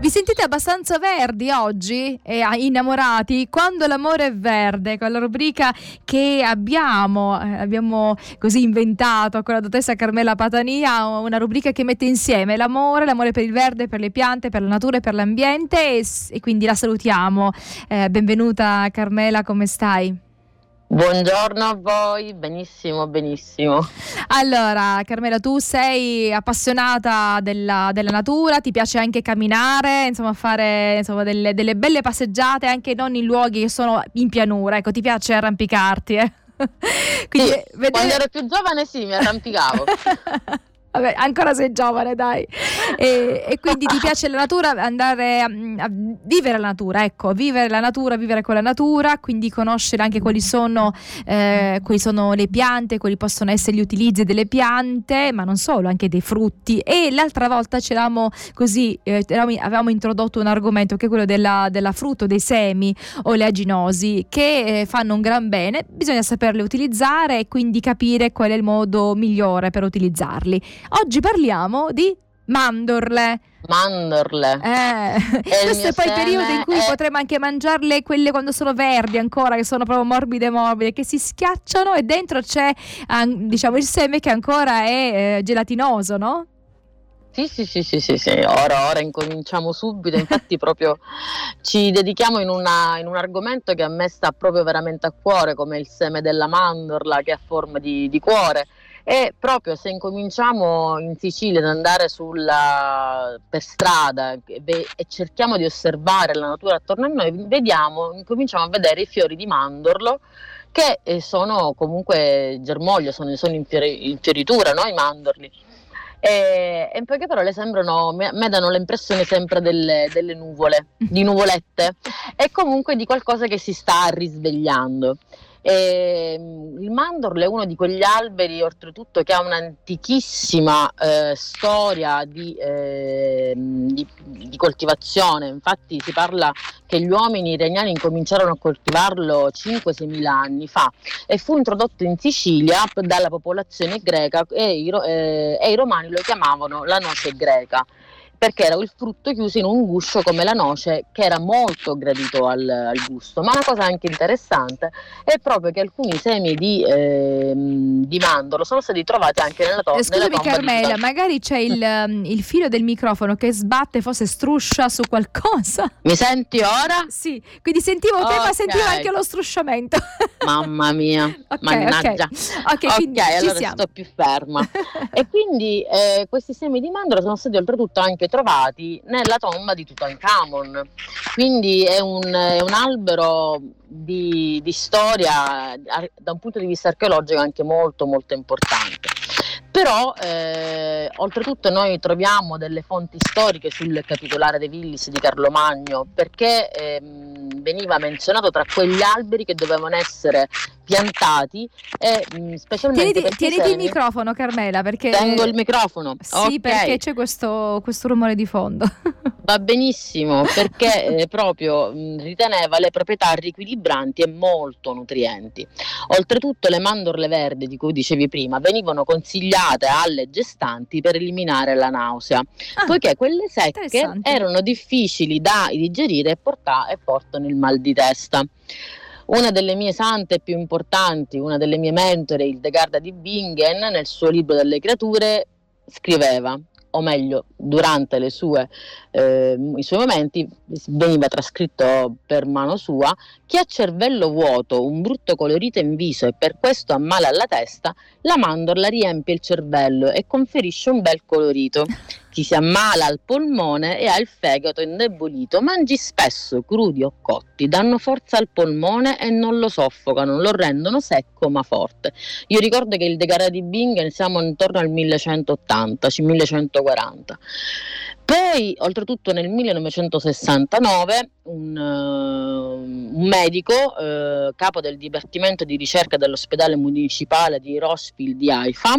Vi sentite abbastanza verdi oggi e innamorati? Quando l'amore è verde, con la rubrica che abbiamo, eh, abbiamo così inventato con la dottoressa Carmela Patania, una rubrica che mette insieme l'amore, l'amore per il verde, per le piante, per la natura e per l'ambiente e, e quindi la salutiamo. Eh, benvenuta Carmela, come stai? Buongiorno a voi, benissimo, benissimo. Allora, Carmela, tu sei appassionata della, della natura, ti piace anche camminare, insomma, fare insomma, delle, delle, belle passeggiate anche non in luoghi che sono in pianura, ecco, ti piace arrampicarti, eh? Quindi, sì, vedere... Quando ero più giovane sì, mi arrampicavo. Vabbè, ancora sei giovane, dai. E, e, quindi ti piace la natura, andare a, a, vivere la natura, ecco, vivere la natura, vivere con la natura, quindi conoscere anche quali sono, eh, quali sono le piante, quali possono essere gli utilizzi delle piante, ma non solo, anche dei frutti. E l'altra volta c'eravamo così, eh, avevamo introdotto un argomento che è quello della, della frutto, dei semi oleaginosi, che eh, fanno un gran bene, bisogna saperli utilizzare e quindi capire qual è il modo migliore per utilizzarli. Oggi parliamo di mandorle. Mandorle. Eh, questo è poi il periodo in cui è... potremo anche mangiarle quelle quando sono verdi ancora, che sono proprio morbide morbide, che si schiacciano e dentro c'è diciamo il seme che ancora è eh, gelatinoso, no? Sì, sì, sì, sì, sì, sì, ora, ora incominciamo subito, infatti proprio ci dedichiamo in, una, in, un argomento che a me sta proprio veramente a cuore, come il seme della mandorla che ha forma di, di cuore e proprio se incominciamo in Sicilia ad andare sulla, per strada e, cerchiamo di osservare la natura attorno a noi, vediamo, incominciamo a vedere i fiori di mandorlo che eh, sono comunque germoglio, sono, sono in, fiori, in, fioritura no? i mandorli. E, e in poche parole sembrano, me danno l'impressione sempre delle, delle nuvole, di nuvolette e comunque di qualcosa che si sta risvegliando. E, ehm, il mandorlo è uno di quegli alberi, oltretutto, che ha un'antichissima eh, storia di, eh, di, di, coltivazione. Infatti, si parla che gli uomini iraniani incominciarono a coltivarlo 5-6 mila anni fa e fu introdotto in Sicilia dalla popolazione greca e i, eh, e i romani lo chiamavano la noce greca perché era il frutto chiuso in un guscio come la noce che era molto gradito al, al gusto. Ma una cosa anche interessante è proprio che alcuni semi di, eh, di mandorlo sono stati trovati anche nella, to- eh, Scusami nella Carmela, magari c'è il, um, il, filo del microfono che sbatte, forse struscia su qualcosa. Mi senti ora? Sì, quindi sentivo okay. te ma sentivo anche lo strusciamento. Mamma mia, okay, mannaggia. Ok, ok, quindi allora sto più ferma. e quindi eh, questi semi di mandorlo sono stati oltretutto anche trovati nella tomba di Tutankhamon. Quindi è un, è un albero di, di storia da un punto di vista archeologico anche molto molto importante. Però eh, oltretutto noi troviamo delle fonti storiche sul capitolare dei Villis di Carlo Magno perché ehm, veniva menzionato tra quegli alberi che dovevano essere piantati e mh, specialmente tieniti, tieniti semi, il microfono Carmela perché tengo il microfono sì okay. perché c'è questo, questo rumore di fondo va benissimo perché eh, proprio mh, riteneva le proprietà riequilibranti e molto nutrienti oltretutto le mandorle verdi di cui dicevi prima venivano consigliate alle gestanti per eliminare la nausea ah, poiché quelle secche erano difficili da digerire e, porta- e portano il mal di testa. Una delle mie sante più importanti, una delle mie mentore, Hildegarda di Bingen, nel suo libro delle creature, scriveva o meglio durante sue, eh, i suoi momenti veniva trascritto per mano sua, chi ha cervello vuoto, un brutto colorito in viso e per questo ha male alla testa, la mandorla riempie il cervello e conferisce un bel colorito. Chi si ammala al polmone e ha il fegato indebolito, mangi spesso crudi o cotti, danno forza al polmone e non lo soffocano, lo rendono secco ma forte. Io ricordo che il Decara di Bingen siamo intorno al 1180, 1140. Poi, oltretutto, nel 1969 un, uh, un medico, uh, capo del Dipartimento di ricerca dell'ospedale municipale di Rossville di Haifa,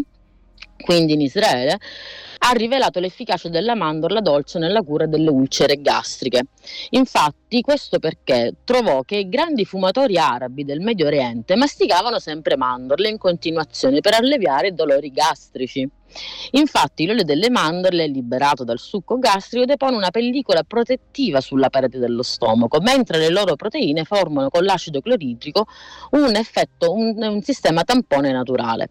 quindi in Israele, ha rivelato l'efficacia della mandorla dolce nella cura delle ulcere gastriche. Infatti, questo perché trovò che i grandi fumatori arabi del Medio Oriente masticavano sempre mandorle in continuazione per alleviare i dolori gastrici. Infatti l'olio delle mandorle, liberato dal succo gastrico, depone una pellicola protettiva sulla parete dello stomaco, mentre le loro proteine formano con l'acido cloridrico un effetto, un, un sistema tampone naturale.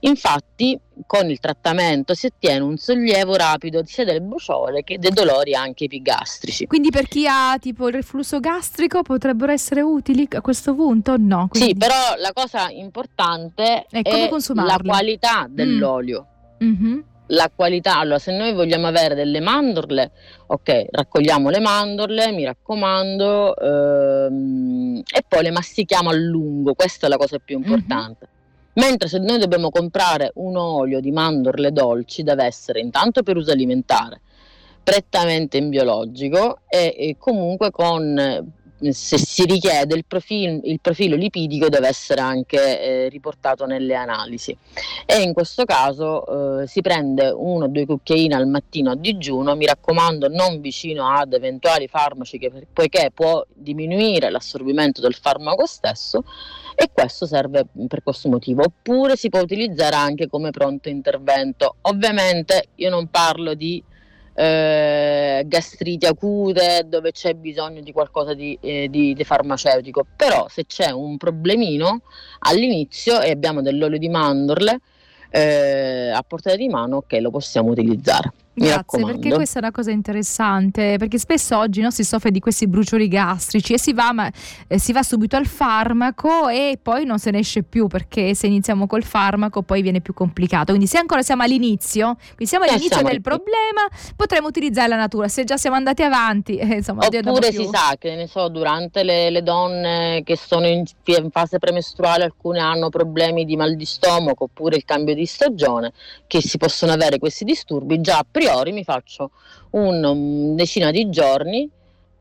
Infatti, con il trattamento si ottiene un sollievo rapido sia del bruciore che dei dolori anche epigastrici. Quindi per chi ha tipo il reflusso gastrico potrebbero essere utili a questo punto? No. Quindi... Sì, però la cosa importante è, è la qualità dell'olio. Mm. Mm-hmm. La qualità, allora se noi vogliamo avere delle mandorle, ok, raccogliamo le mandorle, mi raccomando, ehm, e poi le mastichiamo a lungo, questa è la cosa più mm-hmm. importante. Mm-hmm Mentre se noi dobbiamo comprare un olio di mandorle dolci deve essere intanto per uso alimentare, prettamente in biologico e, e comunque con se si richiede il profilo, il profilo lipidico deve essere anche eh, riportato nelle analisi e in questo caso eh, si prende uno o due cucchiaini al mattino a digiuno mi raccomando non vicino ad eventuali farmaci che, poiché può diminuire l'assorbimento del farmaco stesso e questo serve per questo motivo. Oppure si può utilizzare anche come pronto intervento. Ovviamente io non parlo di eh, gastriti acute dove c'è bisogno di qualcosa di, eh, di, di, farmaceutico, però se c'è un problemino all'inizio e abbiamo dell'olio di mandorle eh, a portata di mano, ok, lo possiamo utilizzare. Grazie, perché questa è una cosa interessante, perché spesso oggi no, si soffre di questi bruciori gastrici e si va, ma, eh, si va subito al farmaco e poi non se ne esce più perché se iniziamo col farmaco poi viene più complicato. Quindi se ancora siamo all'inizio, siamo all'inizio del problema, potremmo utilizzare la natura. Se già siamo andati avanti, eh, insomma, oppure si sa che ne so, durante le, le donne che sono in, in fase premestruale, alcune hanno problemi di mal di stomaco oppure il cambio di stagione, che si possono avere questi disturbi già prima priori mi faccio un decina di giorni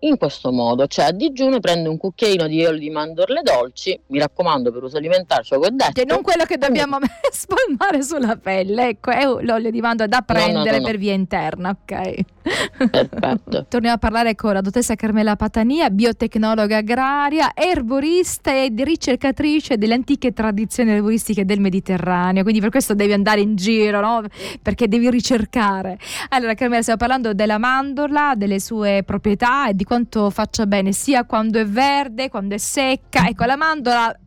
in questo modo, cioè a digiuno prendo un cucchiaino di olio di mandorle dolci, mi raccomando per uso alimentare, ciò che ho detto. Che non quello che dobbiamo spalmare sulla pelle, ecco, è l'olio di mandorle da prendere no, no, no, per via interna, ok. Perfetto. Torniamo a parlare con la dottoressa Carmela Patania, biotecnologa agraria, erborista e ricercatrice delle antiche tradizioni erboristiche del Mediterraneo, quindi per questo devi andare in giro, no? Perché devi ricercare. Allora Carmela, stiamo parlando della mandorla, delle sue proprietà e di quanto faccia bene sia quando è verde, quando è secca. Ecco, la mandorla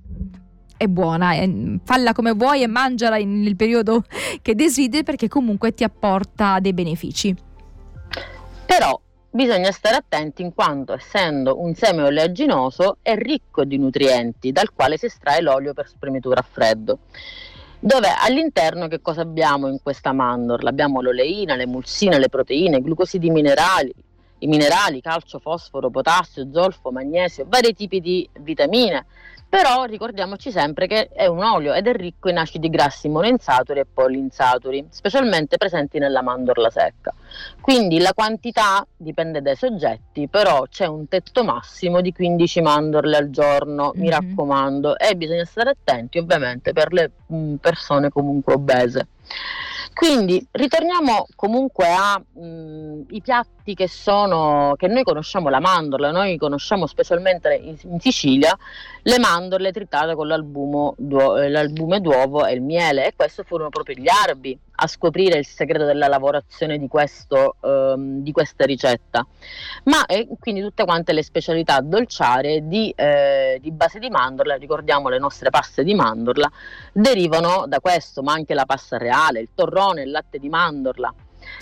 è buona, è, falla come vuoi e mangiala nel periodo che desideri perché comunque ti apporta dei benefici. Però bisogna stare attenti in quanto essendo un seme oleaginoso è ricco di nutrienti dal quale si estrae l'olio per spremitura a freddo dove all'interno che cosa abbiamo in questa mandorla? Abbiamo l'oleina, l'emulsina, le proteine, glucosidi minerali, i minerali, calcio, fosforo, potassio, zolfo, magnesio, vari tipi di vitamine. Però ricordiamoci sempre che è un olio ed è ricco in acidi grassi monoinsaturi e polinsaturi, specialmente presenti nella mandorla secca. Quindi la quantità dipende dai soggetti, però c'è un tetto massimo di 15 mandorle al giorno, mm-hmm. mi raccomando, e bisogna stare attenti ovviamente per le mh, mm, persone comunque obese. Quindi ritorniamo comunque ai mm, piatti che sono, che noi conosciamo la mandorla, noi conosciamo specialmente in, in Sicilia le mandorle tritate con l'albume d'uovo e il miele. E questo furono proprio gli arabi a scoprire il segreto della lavorazione di, questo, ehm, di questa ricetta. Ma eh, quindi tutte quante le specialità dolciarie di, eh, di, base di mandorla, ricordiamo le nostre paste di mandorla, derivano da questo, ma anche la pasta reale, il torrone, il latte di mandorla.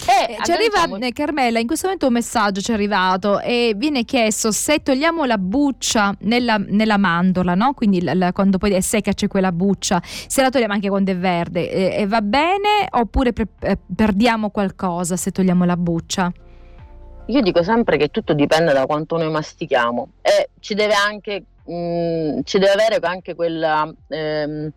Eh, eh, ci arriva diciamo... Carmela, in questo momento un messaggio ci è arrivato e viene chiesto se togliamo la buccia nella, nella mandorla, no? quindi la, la, quando poi è secca c'è quella buccia, se la togliamo anche quando è verde, eh, e va bene oppure pre- eh, perdiamo qualcosa se togliamo la buccia? Io dico sempre che tutto dipende da quanto noi mastichiamo e ci deve anche, mh, mm, ci deve avere anche quella... Ehm,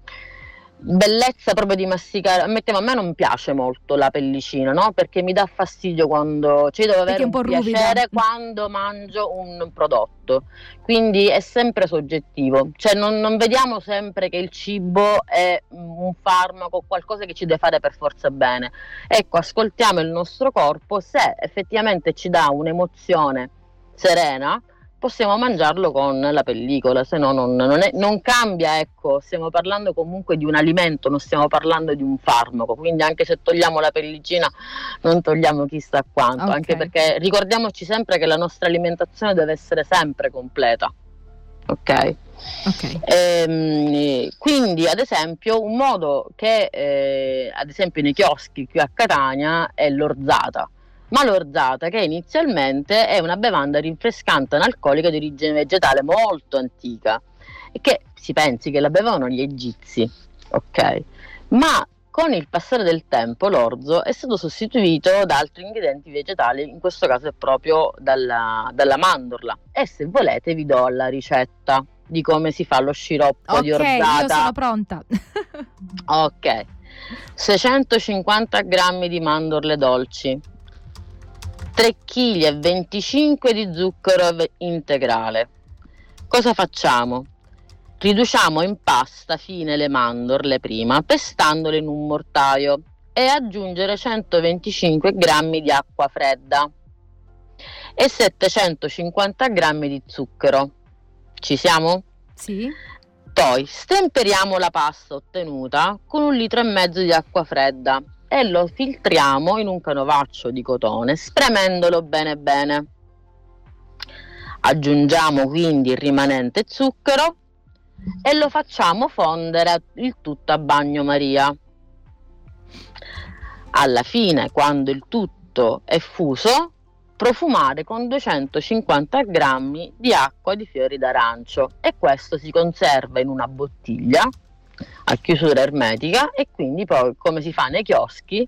bellezza proprio di masticare. Ammettiamo, a me non piace molto la pellicina, no? Perché mi dà fastidio quando cioè devo avere un, un piacere quando mangio un prodotto. Quindi è sempre soggettivo. Cioè non, non, vediamo sempre che il cibo è un farmaco, qualcosa che ci deve fare per forza bene. Ecco, ascoltiamo il nostro corpo se effettivamente ci dà un'emozione serena possiamo mangiarlo con la pellicola, se no non, non, è, non, cambia, ecco, stiamo parlando comunque di un alimento, non stiamo parlando di un farmaco, quindi anche se togliamo la pellicina non togliamo chissà quanto, okay. anche perché ricordiamoci sempre che la nostra alimentazione deve essere sempre completa. Ok? Okay. Ehm, quindi, ad esempio, un modo che, eh, ad esempio, nei chioschi qui a Catania è l'orzata ma l'orzata che inizialmente è una bevanda rinfrescante analcolica di origine vegetale molto antica e che si pensi che la bevevano gli egizi, ok? Ma con il passare del tempo l'orzo è stato sostituito da altri ingredienti vegetali, in questo caso è proprio dalla, dalla mandorla. E se volete vi do la ricetta di come si fa lo sciroppo okay, di orzata. Ok, io sono pronta. ok, 650 g di mandorle dolci, 3 kg e 25 di zucchero integrale. Cosa facciamo? Riduciamo in pasta fine le mandorle prima, pestandole in un mortaio e aggiungere 125 g di acqua fredda e 750 g di zucchero. Ci siamo? Sì. Poi stemperiamo la pasta ottenuta con un litro e mezzo di acqua fredda e lo filtriamo in un canovaccio di cotone spremendolo bene bene. Aggiungiamo quindi il rimanente zucchero e lo facciamo fondere il tutto a bagnomaria. Alla fine, quando il tutto è fuso, profumare con 250 g di acqua di fiori d'arancio e questo si conserva in una bottiglia a chiusura ermetica e quindi poi come si fa nei chioschi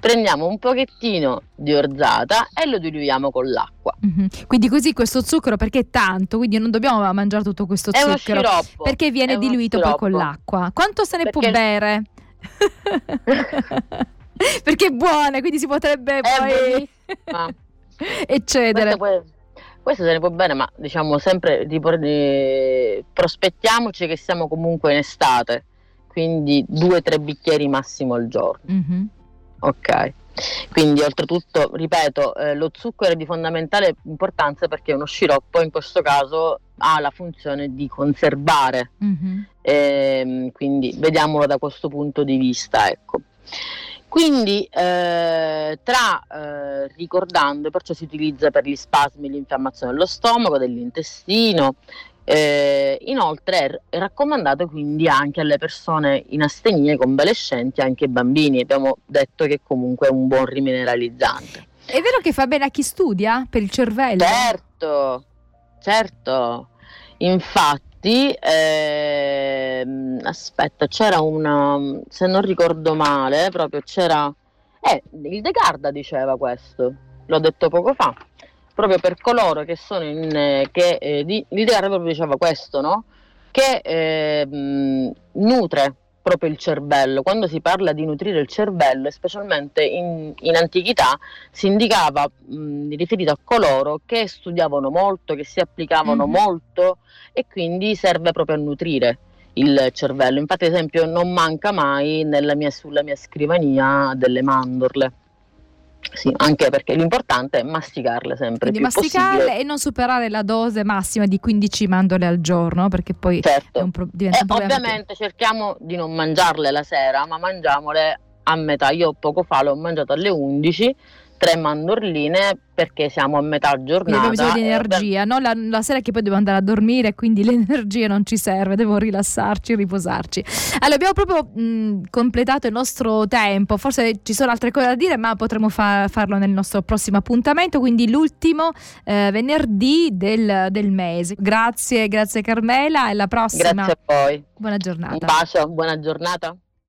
prendiamo un pochettino di orzata e lo diluiamo con l'acqua. Mm-hmm. Quindi così questo zucchero perché è tanto, quindi non dobbiamo mangiare tutto questo è zucchero sciroppo, perché viene diluito poi con l'acqua. Quanto se ne perché... può bere? perché è buona, quindi si potrebbe poi eccedere. Questo se ne può bene, ma diciamo sempre di, prospettiamoci che siamo comunque in estate, quindi due o tre bicchieri massimo al giorno. Mm-hmm. Ok. Quindi oltretutto, ripeto, eh, lo zucchero è di fondamentale importanza perché uno sciroppo in questo caso ha la funzione di conservare, mm-hmm. e, quindi vediamolo da questo punto di vista. Ecco. Quindi eh, tra eh, ricordando, perciò si utilizza per gli spasmi e l'infiammazione dello stomaco, dell'intestino. Eh, inoltre è raccomandato quindi anche alle persone in astenia, convalescenti, anche ai bambini. Abbiamo detto che comunque è un buon rimineralizzante. È vero che fa bene a chi studia per il cervello? Certo, certo. Infatti infatti, ehm, aspetta, c'era una, se non ricordo male, proprio c'era, eh, il De Garda diceva questo, l'ho detto poco fa, proprio per coloro che sono in, che, eh, di, il De Garda proprio diceva questo, no? Che eh, nutre proprio il cervello. Quando si parla di nutrire il cervello, specialmente in, in antichità, si indicava mh, riferito a coloro che studiavano molto, che si applicavano mm-hmm. molto e quindi serve proprio a nutrire il cervello. Infatti, ad esempio, non manca mai mia, sulla mia scrivania delle mandorle. Sì, anche perché l'importante è masticarle sempre. Quindi masticarle possibile. e non superare la dose massima di 15 mandorle al giorno, perché poi certo. pro- diventa e un problema. Ovviamente più. cerchiamo di non mangiarle la sera, ma mangiamole a metà. Io poco fa l'ho mangiato alle 11 tre mandorline perché siamo a metà giornata. Abbiamo bisogno di energia, no? la, la, sera che poi devo andare a dormire, quindi l'energia non ci serve, devo rilassarci, riposarci. Allora abbiamo proprio mh, completato il nostro tempo, forse ci sono altre cose da dire, ma potremo fa- farlo nel nostro prossimo appuntamento, quindi l'ultimo eh, venerdì del, del, mese. Grazie, grazie Carmela e alla prossima. Grazie a voi. Buona giornata. Un bacio, buona giornata.